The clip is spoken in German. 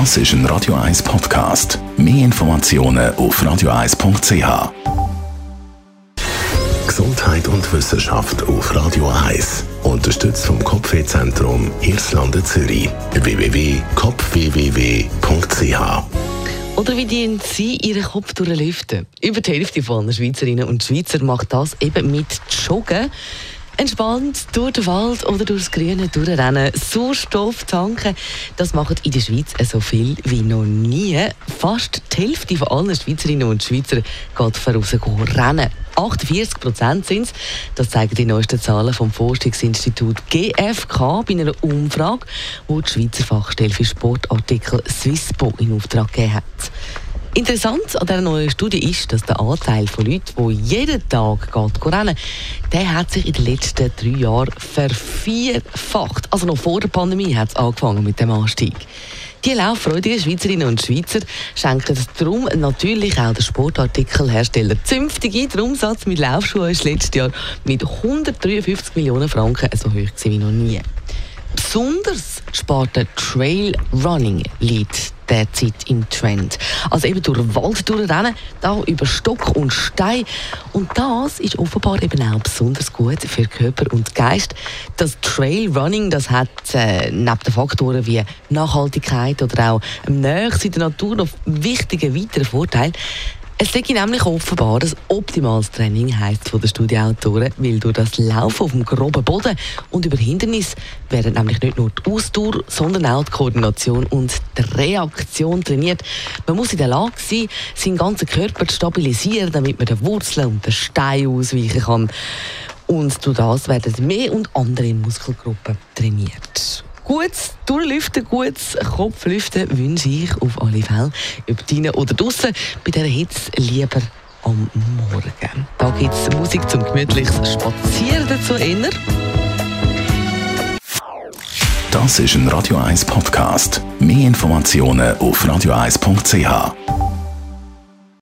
Das ist ein Radio 1 Podcast. Mehr Informationen auf radio1.ch. Gesundheit und Wissenschaft auf Radio 1. Unterstützt vom Kopfwehzentrum Irlande Zürich. www.kopfwww.ch oder wie die Sie ihren Kopf durchlüften? Über die Hälfte von Schweizerinnen und Schweizer macht das eben mit Joggen. Entspannt durch den Wald oder durchs Grüne durchrennen, Sauerstoff tanken, das machen in der Schweiz so viel wie noch nie. Fast die Hälfte von allen Schweizerinnen und Schweizer geht voraus rennen. 48 Prozent sind es. Das zeigen die neuesten Zahlen vom Forschungsinstitut GfK bei einer Umfrage, die die Schweizer Fachstelle für Sportartikel Swissbo in Auftrag gegeben hat. Interessant an dieser neuen Studie ist, dass der Anteil von Leuten, die jeden Tag geht, rennen, der hat sich in den letzten drei Jahren vervierfacht. Also noch vor der Pandemie hat es angefangen mit dem Anstieg. Die lauffreudigen Schweizerinnen und Schweizer schenken darum natürlich auch den Sportartikelhersteller zünftig Der Umsatz mit Laufschuhen ist letztes Jahr mit 153 Millionen Franken so hoch wie noch nie. Besonders spart Trail Running liegt derzeit im Trend. Also eben durch den Wald durchrennen, da über Stock und Stein. Und das ist offenbar eben auch besonders gut für Körper und Geist. Das Trailrunning, das hat äh, neben den Faktoren wie Nachhaltigkeit oder auch Nähe in der Natur noch wichtige weitere Vorteile. Es liegt nämlich offenbar ein optimales Training, heisst von den Studieautoren, weil durch das Laufen auf dem groben Boden und über Hindernisse werden nämlich nicht nur die Ausdauer, sondern auch die Koordination und die Reaktion trainiert. Man muss in der Lage sein, seinen ganzen Körper zu stabilisieren, damit man den Wurzeln und den Stein ausweichen kann. Und durch das werden mehr und andere Muskelgruppen trainiert. Gutes Durchlüften, gutes Kopflüften wünsche ich auf alle Fälle. Ob drinnen oder draußen, bei dieser Hitze lieber am Morgen. Da gibt es Musik zum gemütliches Spazieren dazu inner. Das ist ein Radio 1 Podcast. Mehr Informationen auf radio1.ch.